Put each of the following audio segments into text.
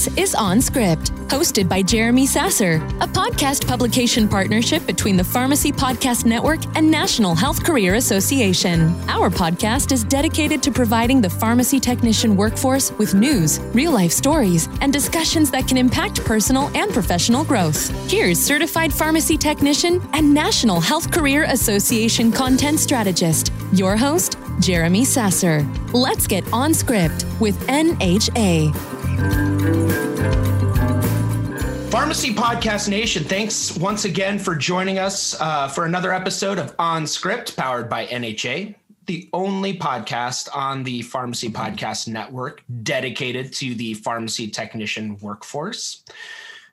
This is On Script, hosted by Jeremy Sasser, a podcast publication partnership between the Pharmacy Podcast Network and National Healthcareer Association. Our podcast is dedicated to providing the pharmacy technician workforce with news, real life stories, and discussions that can impact personal and professional growth. Here's certified pharmacy technician and National Healthcareer Association content strategist, your host, Jeremy Sasser. Let's get on script with NHA. Pharmacy Podcast Nation, thanks once again for joining us uh, for another episode of On Script, powered by NHA, the only podcast on the Pharmacy Podcast Network dedicated to the pharmacy technician workforce.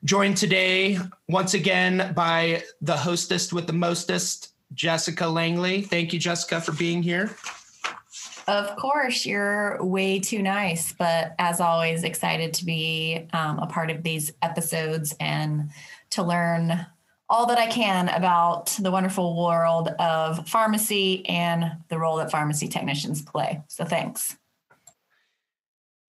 Joined today once again by the hostess with the mostest, Jessica Langley. Thank you, Jessica, for being here. Of course, you're way too nice, but as always, excited to be um, a part of these episodes and to learn all that I can about the wonderful world of pharmacy and the role that pharmacy technicians play. So, thanks.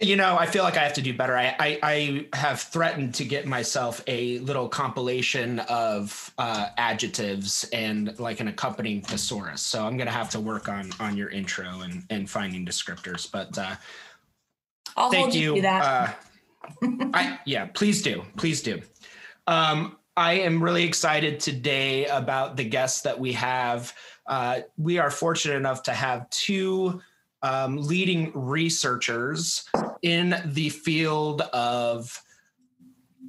You know, I feel like I have to do better. I, I, I have threatened to get myself a little compilation of uh, adjectives and like an accompanying thesaurus. So I'm going to have to work on on your intro and and finding descriptors. But uh, I'll thank you. you. that. Uh, I yeah, please do, please do. Um, I am really excited today about the guests that we have. Uh, we are fortunate enough to have two um, leading researchers in the field of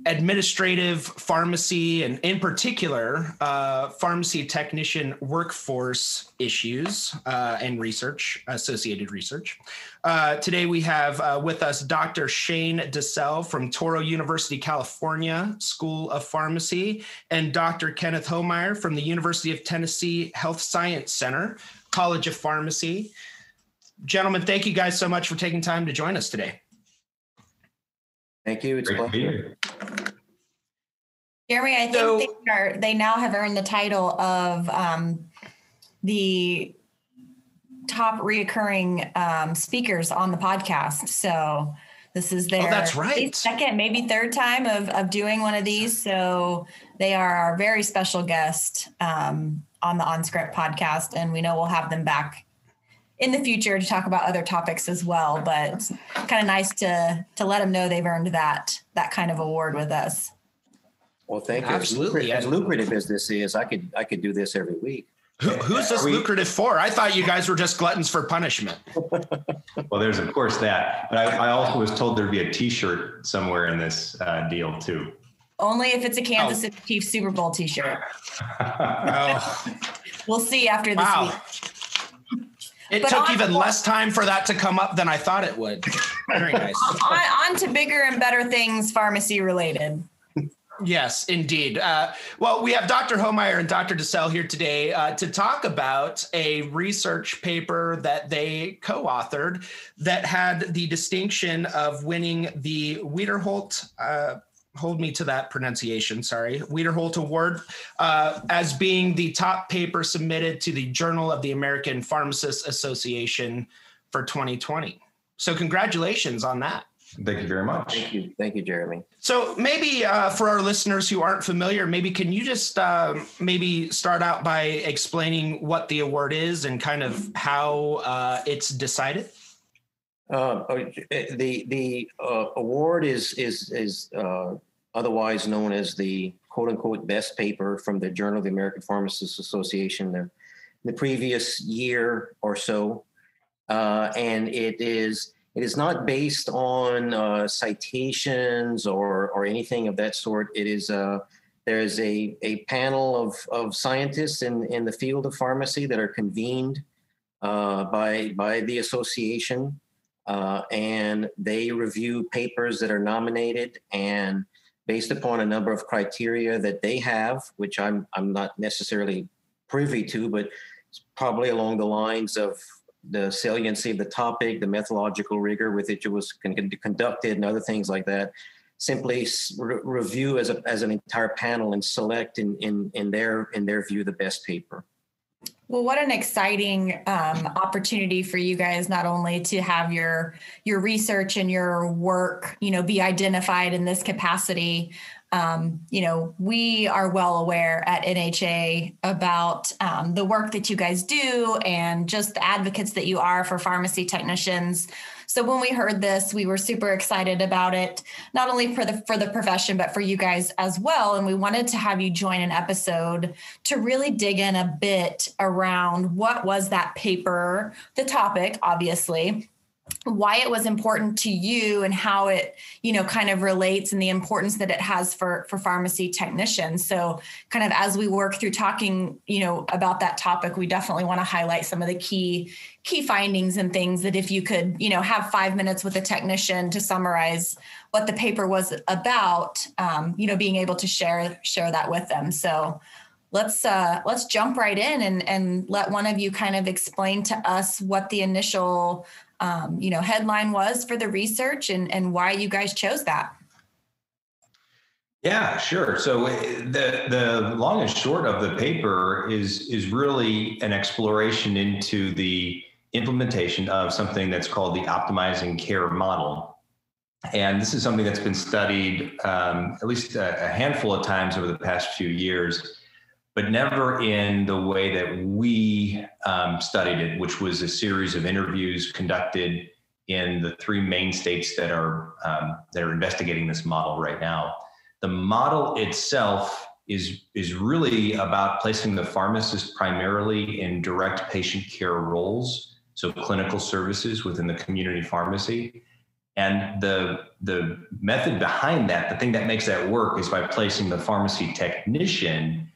administrative pharmacy and in particular uh, pharmacy technician workforce issues uh, and research associated research. Uh, today we have uh, with us dr shane Desselle from Touro university california school of pharmacy and dr kenneth Hohmeier from the university of tennessee health science center college of pharmacy gentlemen thank you guys so much for taking time to join us today Thank you. It's a Great to be pleasure. here. Jeremy, I think So- they, are, they now have earned the title of um, the top reoccurring um, speakers on the podcast. So this is their Oh, that's right. second, maybe third time of, of doing one of these. So they are our very special guest um, on the OnScript podcast, and we know we'll have them back in the future to talk about other topics as well. But kind of nice to to let them know they've earned that that kind of award with us. Well, thank you. Absolutely. As lucrative as this is, I could I could do this every week. Who, who's this We- lucrative for? I thought you guys were just gluttons for punishment. Well, there's of course that, but I, I also was told there'd be a T-shirt somewhere in this uh, deal too. Only if it's a Kansas Oh. City Chiefs Super Bowl T-shirt. Oh, We'll see after this wow. week. It But took even less time for that to come up than I thought it would. Very nice. On, on to bigger and better things, pharmacy related. Yes, indeed. Uh, well, we have Dr. Hohmeier and Dr. Desselle here today uh, to talk about a research paper that they co authored that had the distinction of winning the Wiederholt. Uh, Hold me to that pronunciation. Sorry, Wiederholt Award uh, as being the top paper submitted to the Journal of the American Pharmacists Association for 2020. So, congratulations on that. Thank you very much. Thank you. Thank you, Jeremy. So maybe uh, for our listeners who aren't familiar, maybe can you just um, maybe start out by explaining what the award is and kind of how uh, it's decided? Uh, the the uh, award is is is uh, otherwise known as the quote unquote best paper from the Journal of the American Pharmacists Association the, the previous year or so, uh, and it is it is not based on uh, citations or or anything of that sort. It is uh, there is a a panel of of scientists in in the field of pharmacy that are convened by by the association uh, and they review papers that are nominated and based upon a number of criteria that they have, which I'm I'm not necessarily privy to, but it's probably along the lines of the saliency of the topic, the methodological rigor with which it was con- conducted, and other things like that. simply re- review as, a, as an entire panel and select in, in, in, their, in their view the best paper. Well, what an exciting um, opportunity for you guys, not only to have your your research and your work, you know, be identified in this capacity. Um, you know, we are well aware at NHA about um, the work that you guys do and just the advocates that you are for pharmacy technicians. So when we heard this, we were super excited about it, not only for the for the profession, but for you guys as well. And we wanted to have you join an episode to really dig in a bit around what was that paper, the topic, obviously why it was important to you and how it you know kind of relates and the importance that it has for for pharmacy technicians. So kind of as we work through talking you know about that topic we definitely want to highlight some of the key key findings and things that if you could you know have five minutes with a technician to summarize what the paper was about um, you know being able to share share that with them. So let's uh, let's jump right in and and let one of you kind of explain to us what the initial um, you know headline was for the research and and why you guys chose that. Yeah sure. So uh, the the long and short of the paper is is really an exploration into the implementation of something that's called the optimizing care model. And this is something that's been studied um, at least a, a handful of times over the past few years but never in the way that we um, studied it, which was a series of interviews conducted in the three main states that are um, that are investigating this model right now. The model itself is is really about placing the pharmacist primarily in direct patient care roles, so clinical services within the community pharmacy. And the the method behind that, the thing that makes that work, is by placing the pharmacy technician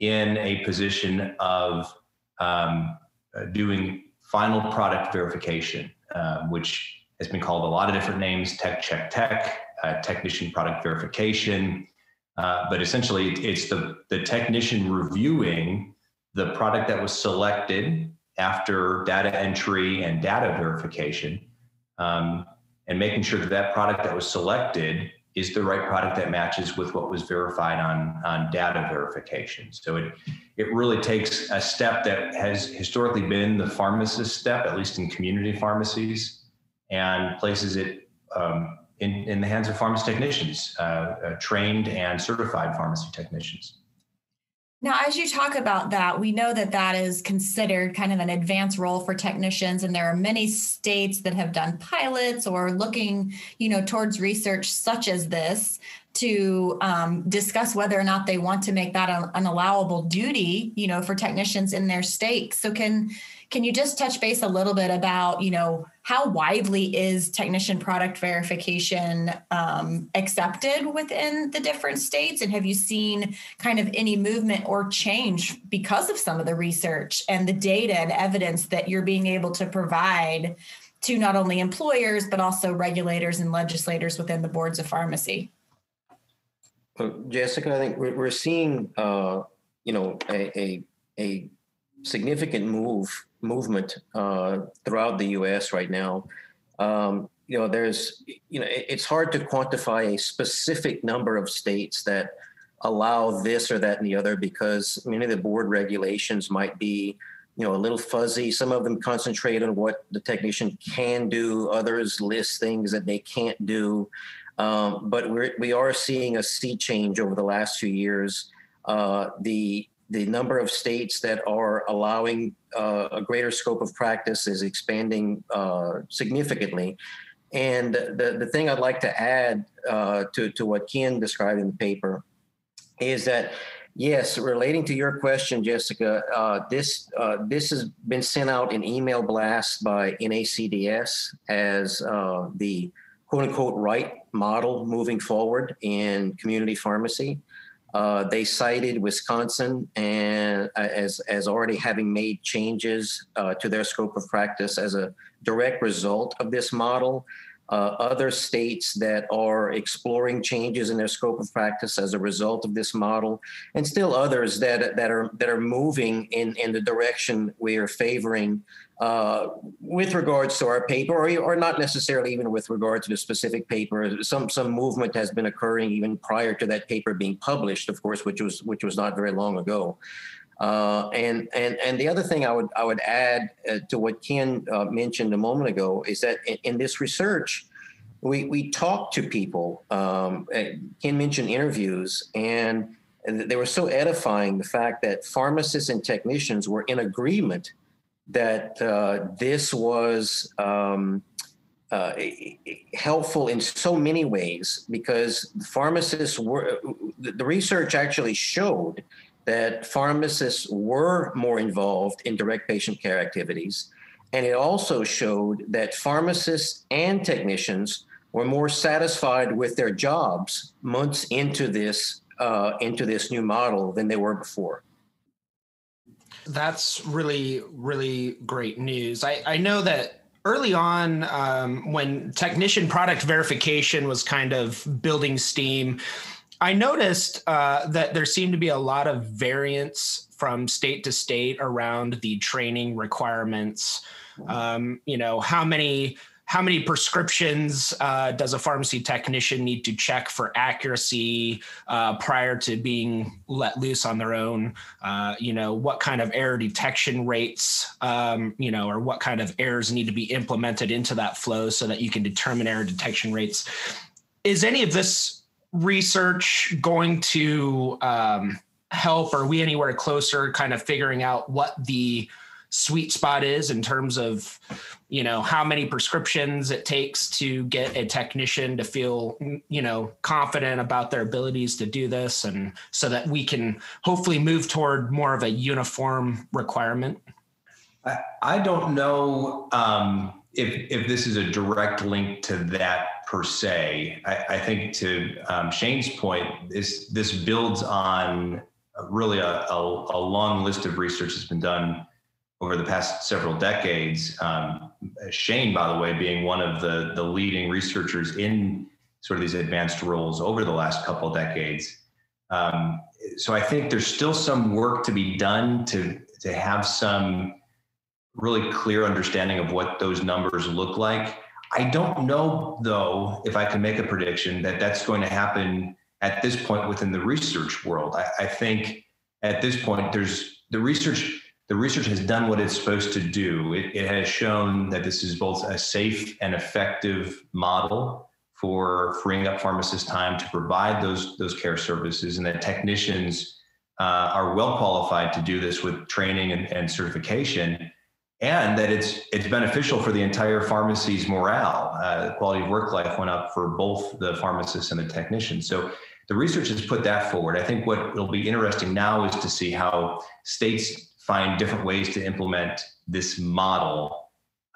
in a position of um, uh, doing final product verification, uh, which has been called a lot of different names tech check tech, uh, technician product verification. Uh, but essentially, it's the, the technician reviewing the product that was selected after data entry and data verification um, and making sure that that product that was selected is the right product that matches with what was verified on, on data verification. So it, it really takes a step that has historically been the pharmacist step, at least in community pharmacies, and places it um, in, in the hands of pharmacy technicians, uh, uh, trained and certified pharmacy technicians. Now, as you talk about that, we know that that is considered kind of an advanced role for technicians, and there are many states that have done pilots or looking, you know, towards research such as this to um, discuss whether or not they want to make that an, allowable duty, you know, for technicians in their state. So, can can you just touch base a little bit about, you know, how widely is technician product verification um, accepted within the different states? And have you seen kind of any movement or change because of some of the research and the data and evidence that you're being able to provide to not only employers, but also regulators and legislators within the boards of pharmacy? Well, Jessica, I think we're seeing, uh, you know, a, a, a significant move movement uh, throughout the U.S. right now. Um, you know, there's, you know, it's hard to quantify a specific number of states that allow this or that and the other because many of the board regulations might be, you know, a little fuzzy. Some of them concentrate on what the technician can do. Others list things that they can't do. Um, but we're, we are seeing a sea change over the last few years. Uh, the the number of states that are allowing uh, a greater scope of practice is expanding uh, significantly. And the, the thing I'd like to add uh, to, to what Ken described in the paper is that, yes, relating to your question, Jessica, uh, this, uh, this has been sent out in email blast by NACDS as uh, the quote unquote right model moving forward in community pharmacy. Uh, they cited Wisconsin and uh, as as already having made changes uh, to their scope of practice as a direct result of this model. Uh, other states that are exploring changes in their scope of practice as a result of this model, and still others that that are that are moving in in the direction we are favoring uh, with regards to our paper, or, or not necessarily even with regard to the specific paper. Some some movement has been occurring even prior to that paper being published, of course, which was which was not very long ago. Uh, and and and the other thing I would I would add uh, to what Ken uh, mentioned a moment ago is that in, in this research, we we talked to people. Um, Ken mentioned interviews, and, they were so edifying. The fact that pharmacists and technicians were in agreement that uh, this was. Um, uh, helpful in so many ways because the pharmacists were the research actually showed that pharmacists were more involved in direct patient care activities. And it also showed that pharmacists and technicians were more satisfied with their jobs months into this uh, into this new model than they were before. That's really really great news. I, I know that early on um, when technician product verification was kind of building steam I noticed uh, that there seemed to be a lot of variance from state to state around the training requirements. Um, you know, how many how many prescriptions uh, does a pharmacy technician need to check for accuracy uh, prior to being let loose on their own? Uh, you know, what kind of error detection rates, um, you know, or what kind of errors need to be implemented into that flow so that you can determine error detection rates? Is any of this research going to um, help? Are we anywhere closer, kind of figuring out what the sweet spot is in terms of you know how many prescriptions it takes to get a technician to feel you know confident about their abilities to do this and so that we can hopefully move toward more of a uniform requirement i, I don't know um, if if this is a direct link to that per se. I, I think to um, Shane's point, this this builds on really a, a, a, long list of research that's been done over the past several decades. Um, Shane, by the way, being one of the the leading researchers in sort of these advanced roles over the last couple decades. Um, so I think there's still some work to be done to to have some really clear understanding of what those numbers look like. I don't know, though, if I can make a prediction that that's going to happen at this point within the research world. I, I think at this point, there's the research. The research has done what it's supposed to do. It, it has shown that this is both a safe and effective model for freeing up pharmacists' time to provide those those care services, and that technicians uh, are well qualified to do this with training and, and certification and that it's it's beneficial for the entire pharmacy's morale. Uh, quality of work life went up for both the pharmacists and the technicians. So the research has put that forward. I think what will be interesting now is to see how states find different ways to implement this model.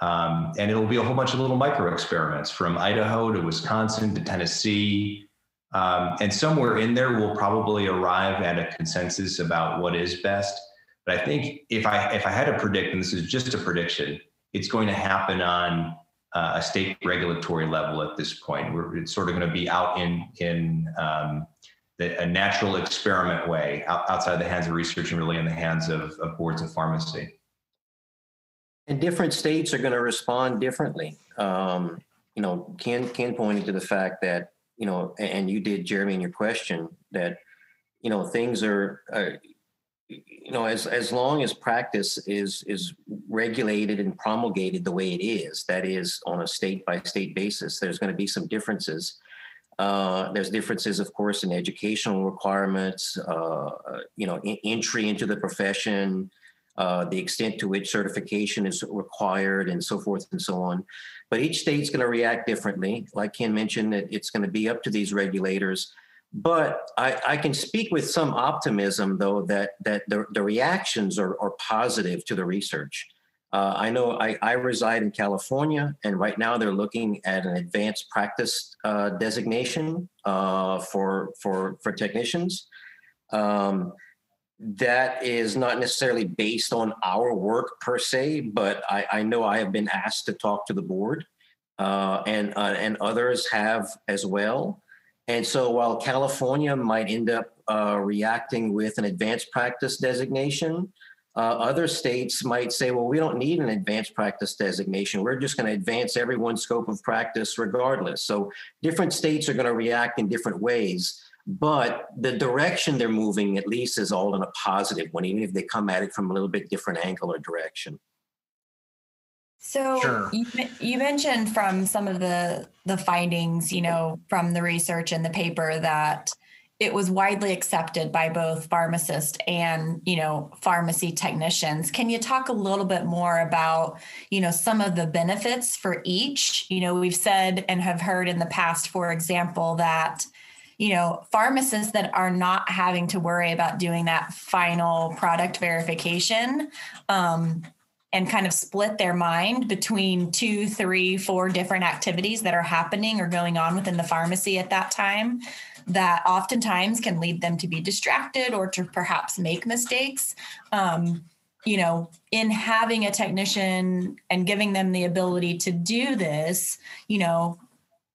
Um, and it'll be a whole bunch of little micro experiments from Idaho to Wisconsin to Tennessee. Um, and somewhere in there, we'll probably arrive at a consensus about what is best. But I think if I if I had to predict, and this is just a prediction, it's going to happen on uh, a state regulatory level at this point. We're, it's sort of going to be out in in um, the, a natural experiment way, out, outside the hands of research and really in the hands of, of boards of pharmacy. And different states are going to respond differently. Um, you know, Ken Ken pointed to the fact that you know, and you did, Jeremy, in your question that you know things are, are you know, as as long as practice is is regulated and promulgated the way it is, that is on a state by state basis, there's going to be some differences. Uh, there's differences, of course, in educational requirements, uh, you know, in, entry into the profession, uh, the extent to which certification is required, and so forth and so on. But each state's going to react differently. Like Ken mentioned, that it's going to be up to these regulators but I, I, can speak with some optimism, though, that that the, the reactions are, are positive to the research. Uh, I know I, I, reside in California, and right now they're looking at an advanced practice uh, designation uh, for for for technicians. Um, that is not necessarily based on our work per se, but I, I know I have been asked to talk to the board uh, and uh, and others have as well. And so while California might end up uh, reacting with an advanced practice designation, uh, other states might say, well, we don't need an advanced practice designation. We're just going to advance everyone's scope of practice regardless. So different states are going to react in different ways, but the direction they're moving at least is all in a positive one, even if they come at it from a little bit different angle or direction. So sure. you, you mentioned from some of the the findings, you know, from the research in the paper that it was widely accepted by both pharmacists and you know pharmacy technicians can you talk a little bit more about you know some of the benefits for each you know we've said and have heard in the past for example that you know pharmacists that are not having to worry about doing that final product verification um, and kind of split their mind between two, three, four different activities that are happening or going on within the pharmacy at that time that oftentimes can lead them to be distracted or to perhaps make mistakes. Um, you know, in having a technician and giving them the ability to do this, you know,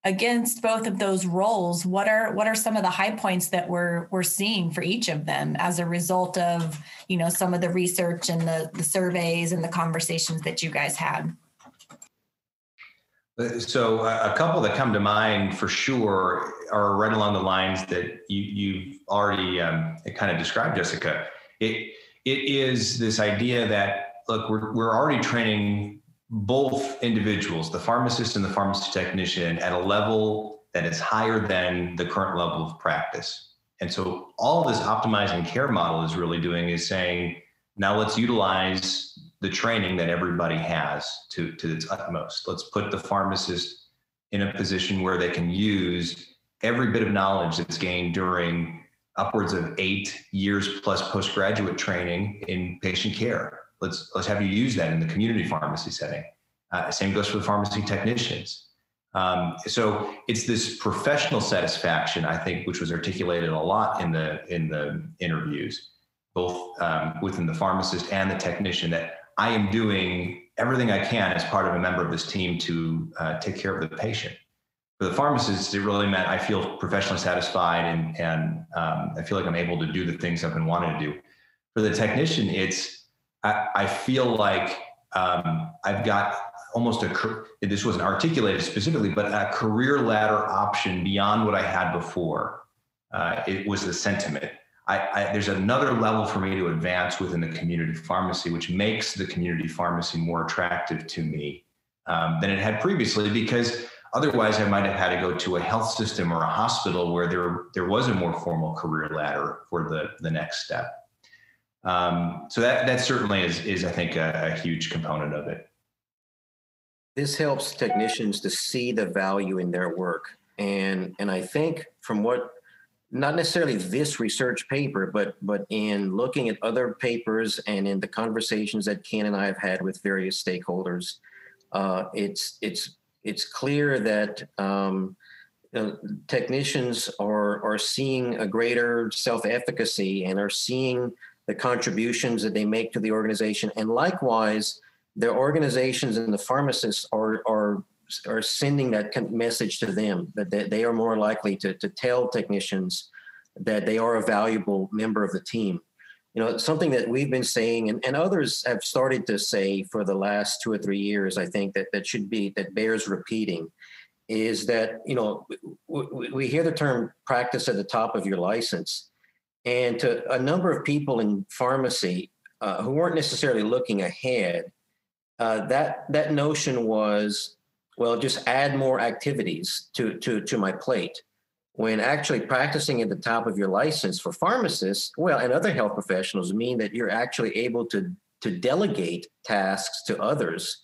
against both of those roles what are what are some of the high points that we're we're seeing for each of them as a result of you know some of the research and the, the surveys and the conversations that you guys had? Uh, so a couple that come to mind for sure are right along the lines that you, you've already um, kind of described jessica. It it is this idea that look we're, we're already training both individuals, the pharmacist and the pharmacy technician, at a level that is higher than the current level of practice. And so all this optimizing care model is really doing is saying, now let's utilize the training that everybody has to, to its utmost. Let's put the pharmacist in a position where they can use every bit of knowledge that's gained during upwards of eight years plus postgraduate training in patient care let's let's have you use that in the community pharmacy setting. Uh, same goes for the pharmacy technicians. Um, so it's this professional satisfaction, I think, which was articulated a lot in the in the interviews, both um, within the pharmacist and the technician, that I am doing everything I can as part of a member of this team to uh, take care of the patient. For the pharmacist, it really meant I feel professionally satisfied and and um, I feel like I'm able to do the things I've been wanting to do. For the technician, it's I, I feel like um, I've got almost a this wasn't articulated specifically, but a career ladder option beyond what I had before. Uh, it was the sentiment. I, I, there's another level for me to advance within the community pharmacy, which makes the community pharmacy more attractive to me um, than it had previously, because otherwise I might have had to go to a health system or a hospital where there there was a more formal career ladder for the the next step. Um, so that that certainly is is I think a, a huge component of it. This helps technicians to see the value in their work, and and I think from what not necessarily this research paper, but but in looking at other papers and in the conversations that Ken and I have had with various stakeholders, uh, it's it's it's clear that um, technicians are are seeing a greater self efficacy and are seeing the contributions that they make to the organization. And likewise, the organizations and the pharmacists are, are, are sending that message to them that they are more likely to, to tell technicians that they are a valuable member of the team. You know, something that we've been saying and, and others have started to say for the last two or three years, I think that that should be, that bears repeating is that, you know, we, we hear the term practice at the top of your license and to a number of people in pharmacy uh, who weren't necessarily looking ahead, uh, that that notion was, well, just add more activities to to to my plate. When actually practicing at the top of your license for pharmacists, well, and other health professionals mean that you're actually able to to delegate tasks to others,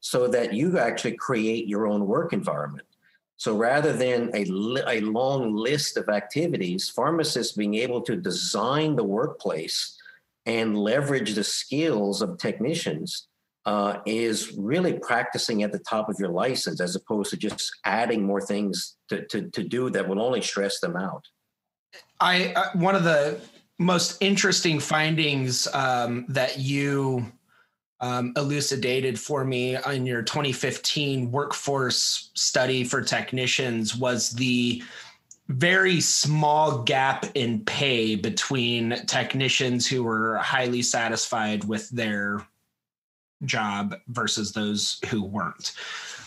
so that you actually create your own work environment. So rather than a, a long list of activities, pharmacists being able to design the workplace and leverage the skills of technicians uh, is really practicing at the top of your license as opposed to just adding more things to, to, to do that will only stress them out. I uh, one of the most interesting findings um, that you um, elucidated for me in your 2015 workforce study for technicians was the very small gap in pay between technicians who were highly satisfied with their job versus those who weren't.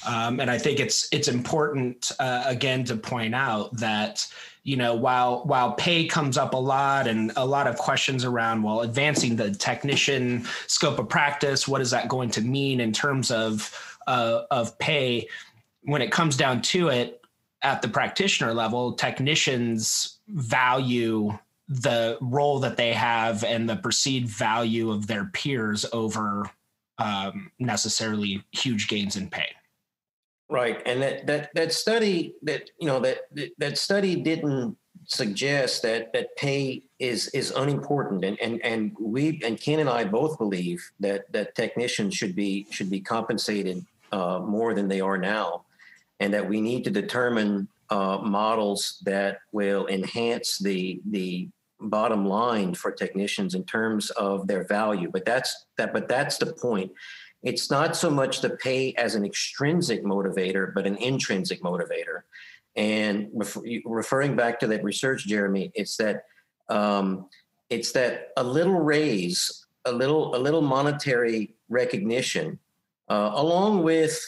Um, and I think it's it's important uh, again to point out that you know while while pay comes up a lot and a lot of questions around well advancing the technician scope of practice, what is that going to mean in terms of uh, of pay? When it comes down to it, at the practitioner level, technicians value the role that they have and the perceived value of their peers over um, necessarily huge gains in pay. Right, and that that that study that you know that that study didn't suggest that that pay is is unimportant, and and and we and Ken and I both believe that that technicians should be should be compensated uh, more than they are now, and that we need to determine uh, models that will enhance the the bottom line for technicians in terms of their value. But that's that. But that's the point. It's not so much the pay as an extrinsic motivator, but an intrinsic motivator. And referring back to that research, Jeremy, it's that um, it's that a little raise, a little a little monetary recognition, uh, along with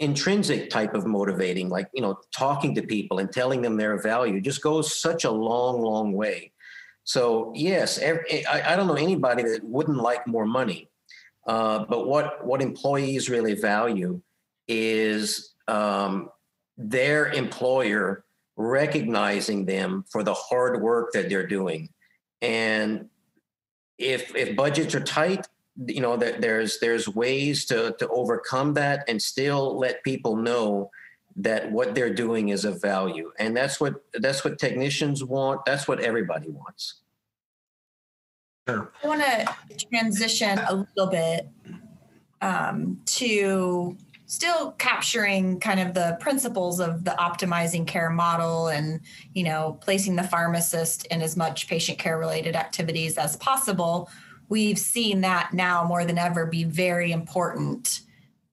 intrinsic type of motivating, like you know, talking to people and telling them their value, just goes such a long, long way. So yes, every, I, I don't know anybody that wouldn't like more money. Uh, but what what employees really value is um, their employer recognizing them for the hard work that they're doing. And if if budgets are tight, you know that there's there's ways to to overcome that and still let people know that what they're doing is of value. And that's what that's what technicians want. That's what everybody wants. Sure. I want to transition a little bit um, to still capturing kind of the principles of the optimizing care model and you know placing the pharmacist in as much patient care related activities as possible we've seen that now more than ever be very important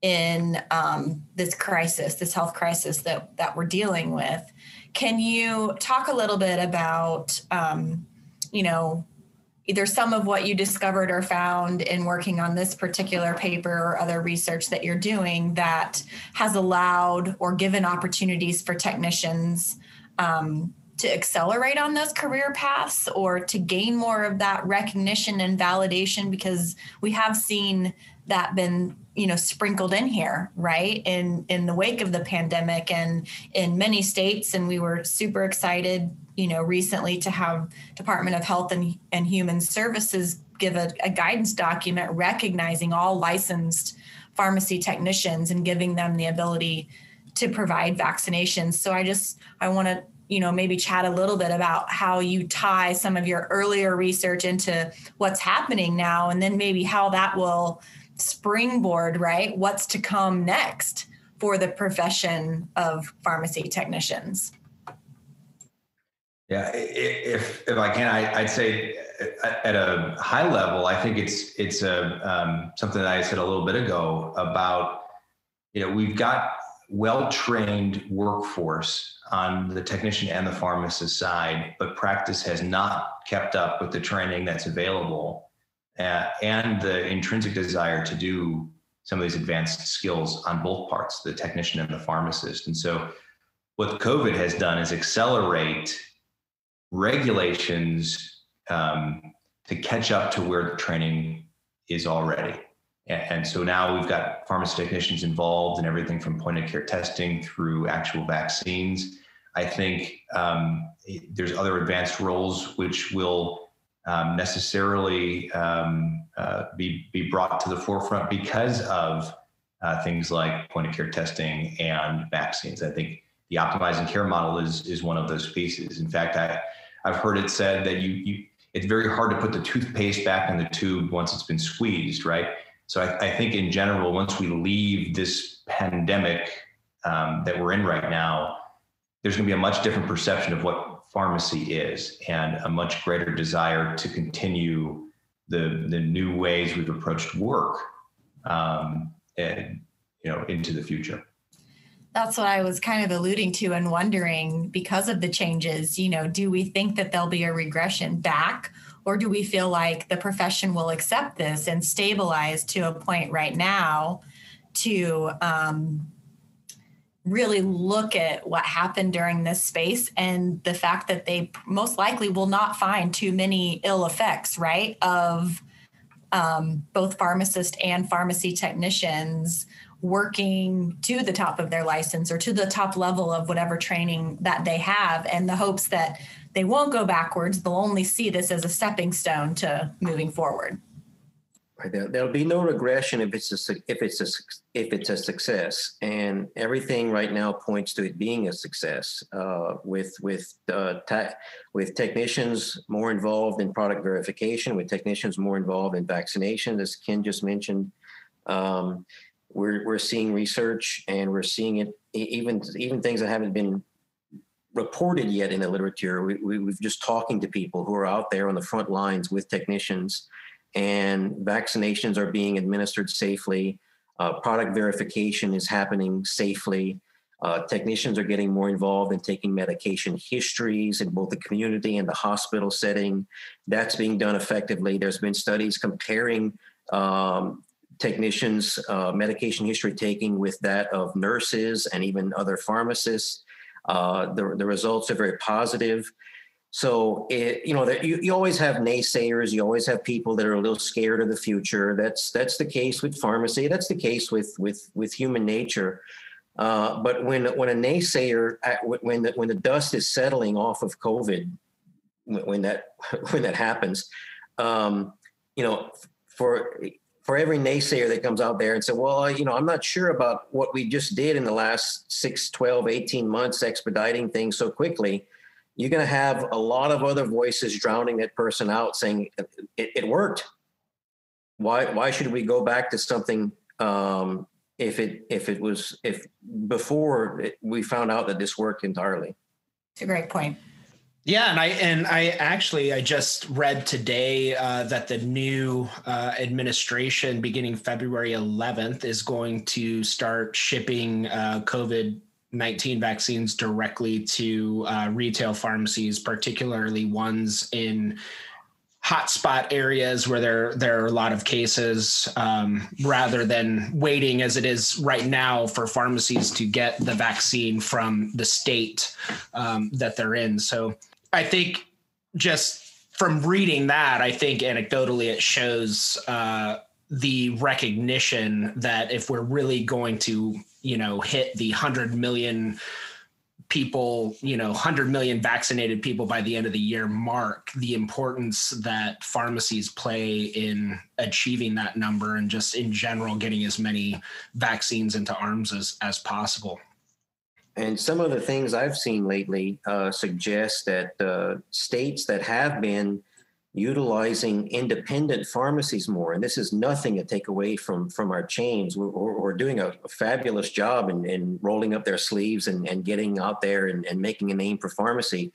in um, this crisis this health crisis that that we're dealing with can you talk a little bit about um, you know either some of what you discovered or found in working on this particular paper or other research that you're doing that has allowed or given opportunities for technicians um, to accelerate on those career paths or to gain more of that recognition and validation? Because we have seen that been you know sprinkled in here right? In in the wake of the pandemic and in many states and we were super excited you know recently to have department of health and, and human services give a, a guidance document recognizing all licensed pharmacy technicians and giving them the ability to provide vaccinations. So i just i want to you know maybe chat a little bit about how you tie some of your earlier research into what's happening now and then maybe how that will springboard right? What's to come next for the profession of pharmacy technicians yeah, if if I can, I, would say at a high level, I think it's it's a um, something that I said a little bit ago about you know we've got well trained workforce on the technician and the pharmacist side, but practice has not kept up with the training that's available uh, and the intrinsic desire to do some of these advanced skills on both parts, the technician and the pharmacist. And so, what COVID has done is accelerate regulations um, to catch up to where the training is already. And, so now we've got pharmacy technicians involved in everything from point of care testing through actual vaccines. I think um, there's other advanced roles which will um, necessarily um, uh, be, be brought to the forefront because of uh, things like point of care testing and vaccines. I think the optimizing care model is, is one of those pieces. In fact, I, I've heard it said that you, you it's very hard to put the toothpaste back in the tube once it's been squeezed, right? So I, I think in general, once we leave this pandemic um, that we're in right now, there's going to be a much different perception of what pharmacy is and a much greater desire to continue the, the new ways we've approached work um, and you know into the future that's what I was kind of alluding to and wondering because of the changes, you know, do we think that there'll be a regression back or do we feel like the profession will accept this and stabilize to a point right now to um, really look at what happened during this space and the fact that they most likely will not find too many ill effects, right, of um, both pharmacists and pharmacy technicians working to the top of their license or to the top level of whatever training that they have and the hopes that they won't go backwards they'll only see this as a stepping stone to moving forward. Right there, there'll be no regression if it's a if it's a if it's a success and everything right now points to it being a success uh, with with uh, with technicians more involved in product verification with technicians more involved in vaccination as ken just mentioned. Um, we're we're seeing research and we're seeing it even even things that haven't been reported yet in the literature. We, we, we've just talking to people who are out there on the front lines with technicians, and vaccinations are being administered safely. Uh, product verification is happening safely. Uh, technicians are getting more involved in taking medication histories in both the community and the hospital setting. That's being done effectively. There's been studies comparing um, technicians' uh, medication history taking with that of nurses and even other pharmacists. Uh, the, the results are very positive. So, it, you know, that you, you always have naysayers. You always have people that are a little scared of the future. That's that's the case with pharmacy. That's the case with with with human nature. Uh, but when when a naysayer, when the, when the dust is settling off of COVID, when that when that happens, um, you know, for for every naysayer that comes out there and say, well, you know, I'm not sure about what we just did in the last 6, 12, 18 months expediting things so quickly, you're going to have a lot of other voices drowning that person out saying it, it worked. Why, why should we go back to something um, if it if it was if before it, we found out that this worked entirely? It's a great point. Yeah, and I and I actually I just read today uh, that the new uh, administration, beginning February 11th, is going to start shipping uh, COVID 19 vaccines directly to uh, retail pharmacies, particularly ones in hotspot areas where there there are a lot of cases, um, rather than waiting as it is right now for pharmacies to get the vaccine from the state um, that they're in. So I think just from reading that, I think anecdotally it shows uh, the recognition that if we're really going to, you know, hit the 100 million people, you know, 100 million vaccinated people by the end of the year mark, the importance that pharmacies play in achieving that number and just in general getting as many vaccines into arms as, as possible. And some of the things I've seen lately uh, suggest that uh, states that have been utilizing independent pharmacies more, and this is nothing to take away from from our chains. We're, we're doing a, a, fabulous job in, in, rolling up their sleeves and, and getting out there and, and, making a name for pharmacy.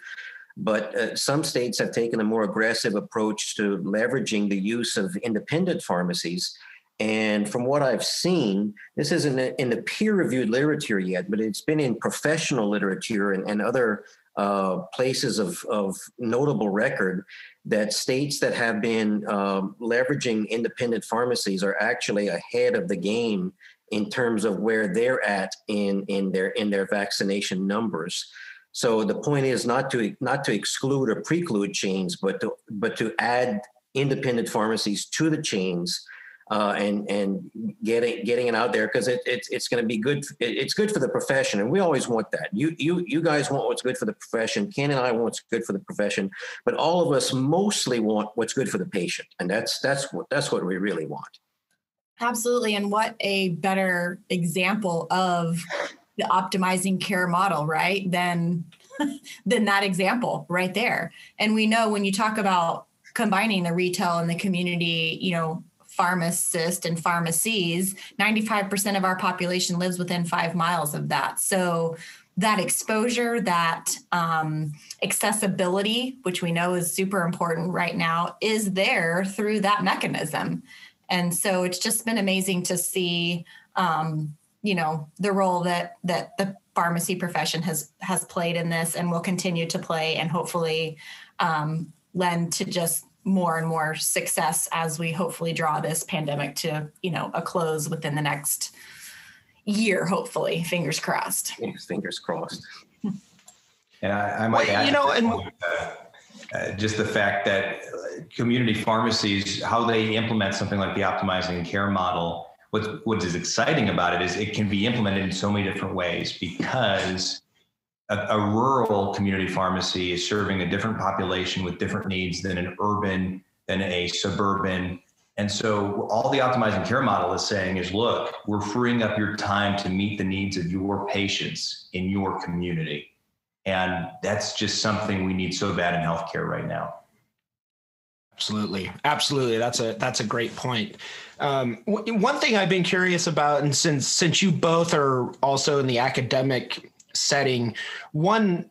But uh, some states have taken a more aggressive approach to leveraging the use of independent pharmacies and from what I've seen, this isn't in the peer reviewed literature yet, but it's been in professional literature and, and other uh, places of, of notable record that states that have been um, leveraging independent pharmacies are actually ahead of the game in terms of where they're at in, in their in their vaccination numbers. So the point is not to not to exclude or preclude chains, but to but to add independent pharmacies to the chains uh, and and getting getting it out there because it, it, it's going to be good. It, it's good for the profession, and we always want that. You you you guys want what's good for the profession. Ken and I want what's good for the profession, but all of us mostly want what's good for the patient, and that's that's what that's what we really want. Absolutely, and what a better example of the optimizing care model, right? Than than that example right there. And we know when you talk about combining the retail and the community, you know, pharmacist and pharmacies, 95% of our population lives within five miles of that. So that exposure, that um, accessibility, which we know is super important right now, is there through that mechanism. and so it's just been amazing to see um, you know the role that that the pharmacy profession has has played in this and will continue to play and hopefully um, lend to just more and more success as we hopefully draw this pandemic to you know a close within the next year hopefully fingers crossed fingers crossed. And I, I might Well, add you know, and- point, uh, uh, just the fact that uh, community pharmacies, how they implement something like the optimizing care model, what what is exciting about it is it can be implemented in so many different ways because a, a rural community pharmacy is serving a different population with different needs than an urban, than a suburban. And so all the optimizing care model is saying is, look, we're freeing up your time to meet the needs of your patients in your community. And that's just something we need so bad in healthcare right now. Absolutely, absolutely. That's a that's a great point. Um, w- one thing I've been curious about, and since since you both are also in the academic setting, one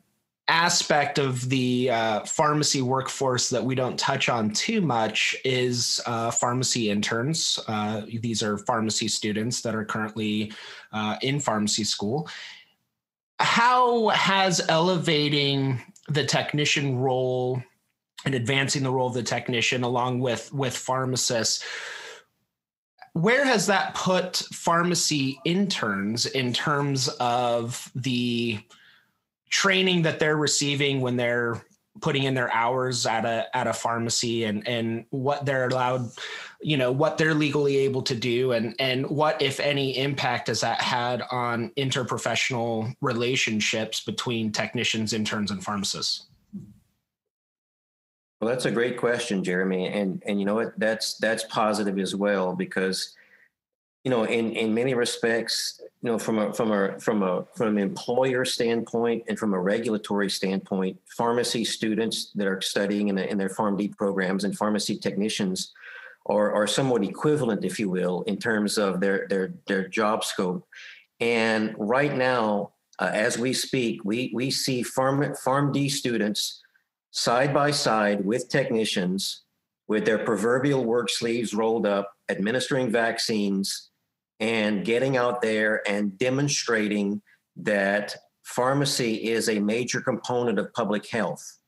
aspect of the uh, pharmacy workforce that we don't touch on too much is uh, pharmacy interns. Uh, these are pharmacy students that are currently uh, in pharmacy school. How has elevating the technician role and advancing the role of the technician along with with pharmacists where has that put pharmacy interns in terms of the training that they're receiving when they're putting in their hours at a at a pharmacy and and what they're allowed you know what they're legally able to do and and what if any impact has that had on interprofessional relationships between technicians interns and pharmacists Well, that's a great question, Jeremy, and and you know what? That's that's positive as well because, you know, in in many respects, you know, from a from a from a from an employer standpoint and from a regulatory standpoint, pharmacy students that are studying in, the, in their PharmD programs and pharmacy technicians are are somewhat equivalent, if you will, in terms of their their their job scope. And right now, uh, as we speak, we we see Pharm PharmD students side by side with technicians with their proverbial work sleeves rolled up, administering vaccines and getting out there and demonstrating that pharmacy is a major component of public health.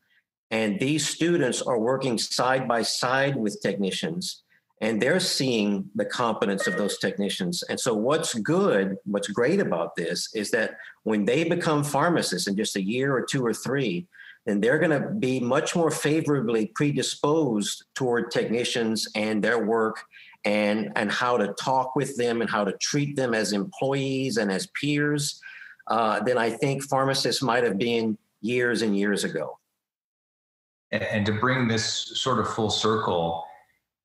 And these students are working side by side with technicians and they're seeing the competence of those technicians. And so, what's good, what's great about this is that when they become pharmacists in just a year or two or three, then they're going to be much more favorably predisposed toward technicians and their work and and how to talk with them and how to treat them as employees and as peers uh, than I think pharmacists might have been years and years ago. And, to bring this sort of full circle,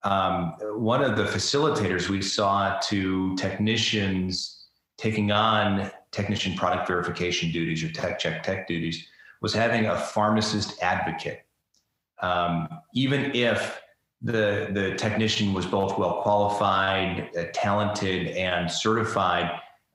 um, one of the facilitators we saw to technicians taking on technician product verification duties or tech check tech duties was having a pharmacist advocate. Um, even if the, the technician was both well qualified, uh, talented, and certified,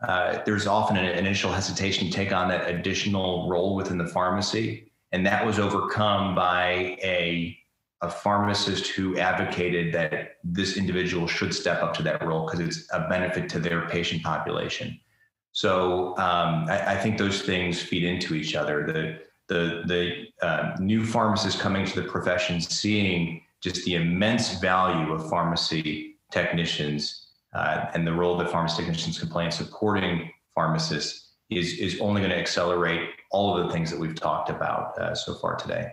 uh, there's often an initial hesitation to take on that additional role within the pharmacy. And that was overcome by a, a pharmacist who advocated that this individual should step up to that role because it's a benefit to their patient population. So um, I, I, think those things feed into each other. The the the uh, new pharmacists coming to the profession, seeing just the immense value of pharmacy technicians uh, and the role that pharmacy technicians can play in supporting pharmacists is is only going to accelerate all of the things that we've talked about uh, so far today.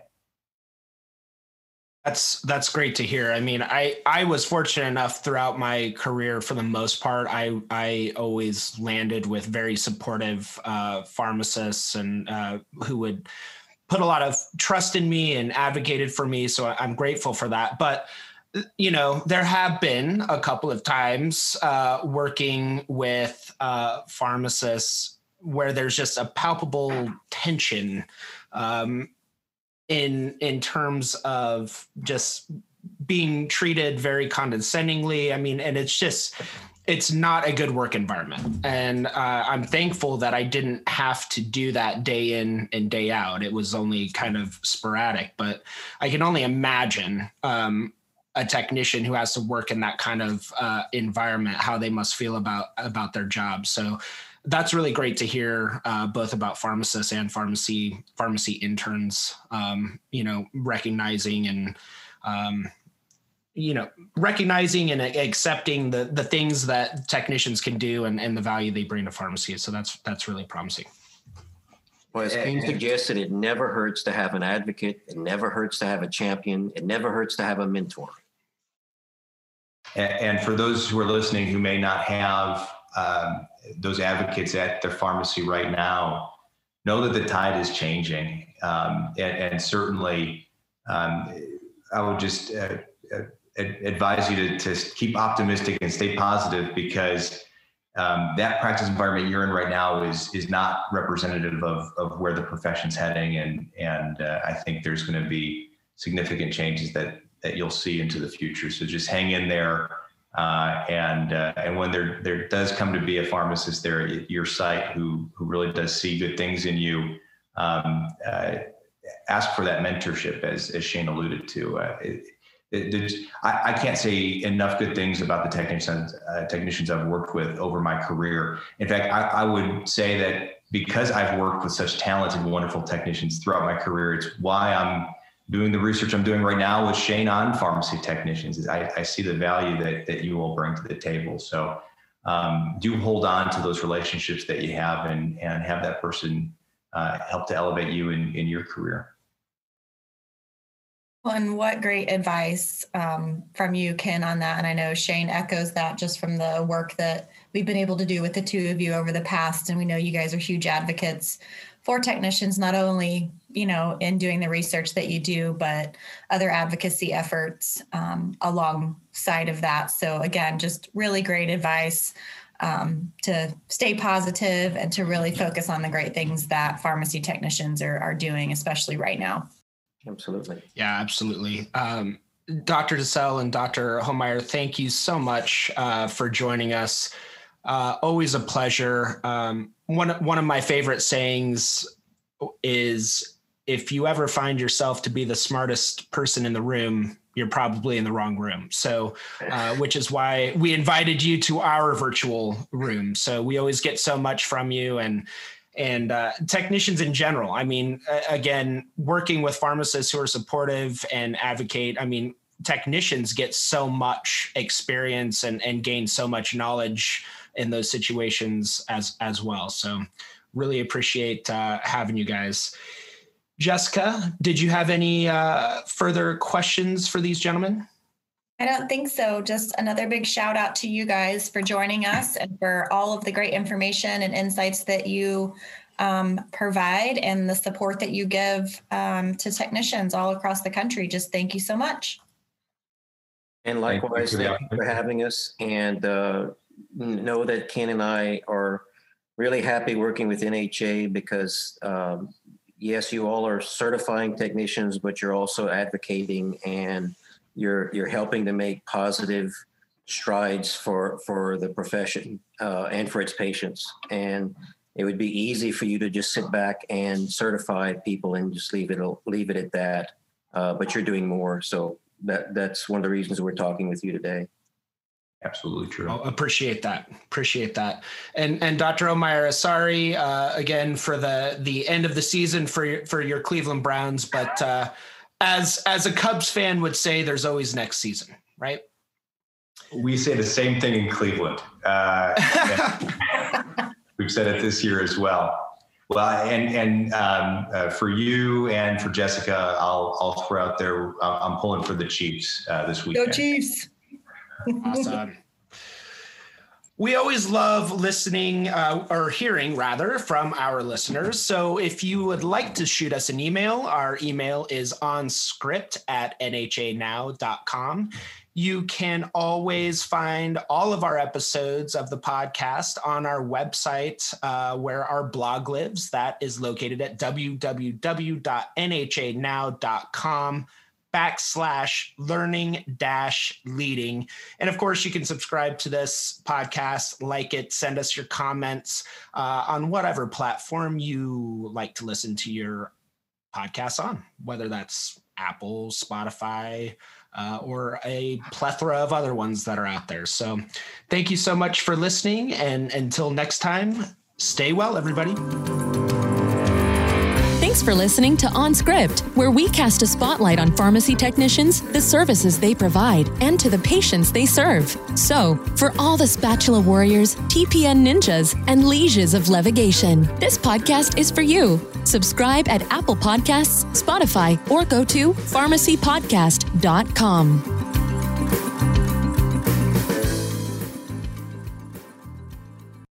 That's that's great to hear. I mean, I I was fortunate enough throughout my career, for the most part, I I always landed with very supportive uh, pharmacists and uh, who would put a lot of trust in me and advocated for me. So I'm grateful for that. But you know, there have been a couple of times uh, working with uh, pharmacists where there's just a palpable tension. Um, in in terms of just being treated very condescendingly. I mean, and it's just it's not a good work environment. And uh, I'm thankful that I didn't have to do that day in and day out. It was only kind of sporadic, but I can only imagine um, a technician who has to work in that kind of uh, environment, how they must feel about about their job. So that's really great to hear uh, both about pharmacists and pharmacy pharmacy interns um, you know recognizing and um, you know recognizing and accepting the the things that technicians can do and, and the value they bring to pharmacy. So that's that's really promising. Well as King suggested it never hurts to have an advocate. It never hurts to have a champion. It never hurts to have a mentor. And, for those who are listening who may not have um, those advocates at their pharmacy right now know that the tide is changing. Um, and, and, certainly um, i would just uh, uh, advise you to, to keep optimistic and stay positive because um, that practice environment you're in right now is is not representative of, of where the profession's heading. And and uh, I think there's going to be significant changes that that you'll see into the future. So just hang in there uh, and uh, and when there there does come to be a pharmacist there at your site who who really does see good things in you um, uh, ask for that mentorship as as Shane alluded to uh, it, I, I, can't say enough good things about the technicians uh, technicians I've worked with over my career. In fact, I, I, would say that because I've worked with such talented, wonderful technicians throughout my career, it's why I'm doing the research I'm doing right now with Shane on pharmacy technicians. I, I see the value that that you all bring to the table. So um, do hold on to those relationships that you have and and have that person uh, help to elevate you in in your career. Well, and what great advice um, from you, Ken, on that. And I know Shane echoes that just from the work that we've been able to do with the two of you over the past. And we know you guys are huge advocates for technicians, not only you know in doing the research that you do, but other advocacy efforts um, alongside of that. So again, just really great advice. Um, to stay positive and to really focus on the great things that pharmacy technicians are, are doing, especially right now. Absolutely. Yeah, absolutely. Um, Dr. Desselle and Dr. Hohmeier, thank you so much uh, for joining us. Uh, always a pleasure. Um, one one of my favorite sayings is, "If you ever find yourself to be the smartest person in the room, you're probably in the wrong room." So, uh, which is why we invited you to our virtual room. So we always get so much from you, and and uh, technicians in general. I mean, again, working with pharmacists who are supportive and advocate. I mean, technicians get so much experience and, and gain so much knowledge in those situations as as well. So, really appreciate uh, having you guys. Jessica, did you have any uh, further questions for these gentlemen? I don't think so. Just another big shout out to you guys for joining us and for all of the great information and insights that you um, provide and the support that you give um, to technicians all across the country. Just thank you so much. And likewise, thank you, thank you for having us. And uh, know that Ken and I are really happy working with NHA because, um, yes, you all are certifying technicians, but you're also advocating and you're you're helping to make positive strides for for the profession uh, and for its patients. And it would be easy for you to just sit back and certify people and just leave it leave it at that. Uh, but you're doing more so that that's one of the reasons we're talking with you today. Absolutely true. Oh, appreciate that. Appreciate that. And and dr Hohmeier sorry uh, again for the the end of the season for your, for your cleveland browns but uh, as as a Cubs fan would say, there's always next season, right? We say the same thing in Cleveland. Uh, we've said it this year as well. Well, and and um, uh, for you and for Jessica, I'll I'll throw out there. I'm pulling for the Chiefs uh, this week. Go Chiefs! awesome. We always love listening uh, or hearing rather from our listeners. So if you would like to shoot us an email, our email is on script at nhanow.com. You can always find all of our episodes of the podcast on our website uh, where our blog lives. That is located at www.nhanow.com backslash learning dash leading. And of course, you can subscribe to this podcast, like it, send us your comments uh, on whatever platform you like to listen to your podcasts on, whether that's Apple, Spotify, uh, or a plethora of other ones that are out there. So thank you so much for listening. And until next time, stay well, everybody. Thanks for listening to On Script, where we cast a spotlight on pharmacy technicians, the services they provide, and to the patients they serve. So, for all the spatula warriors, TPN ninjas, and lieges of levigation, this podcast is for you. Subscribe at Apple Podcasts, Spotify, or go to pharmacypodcast.com.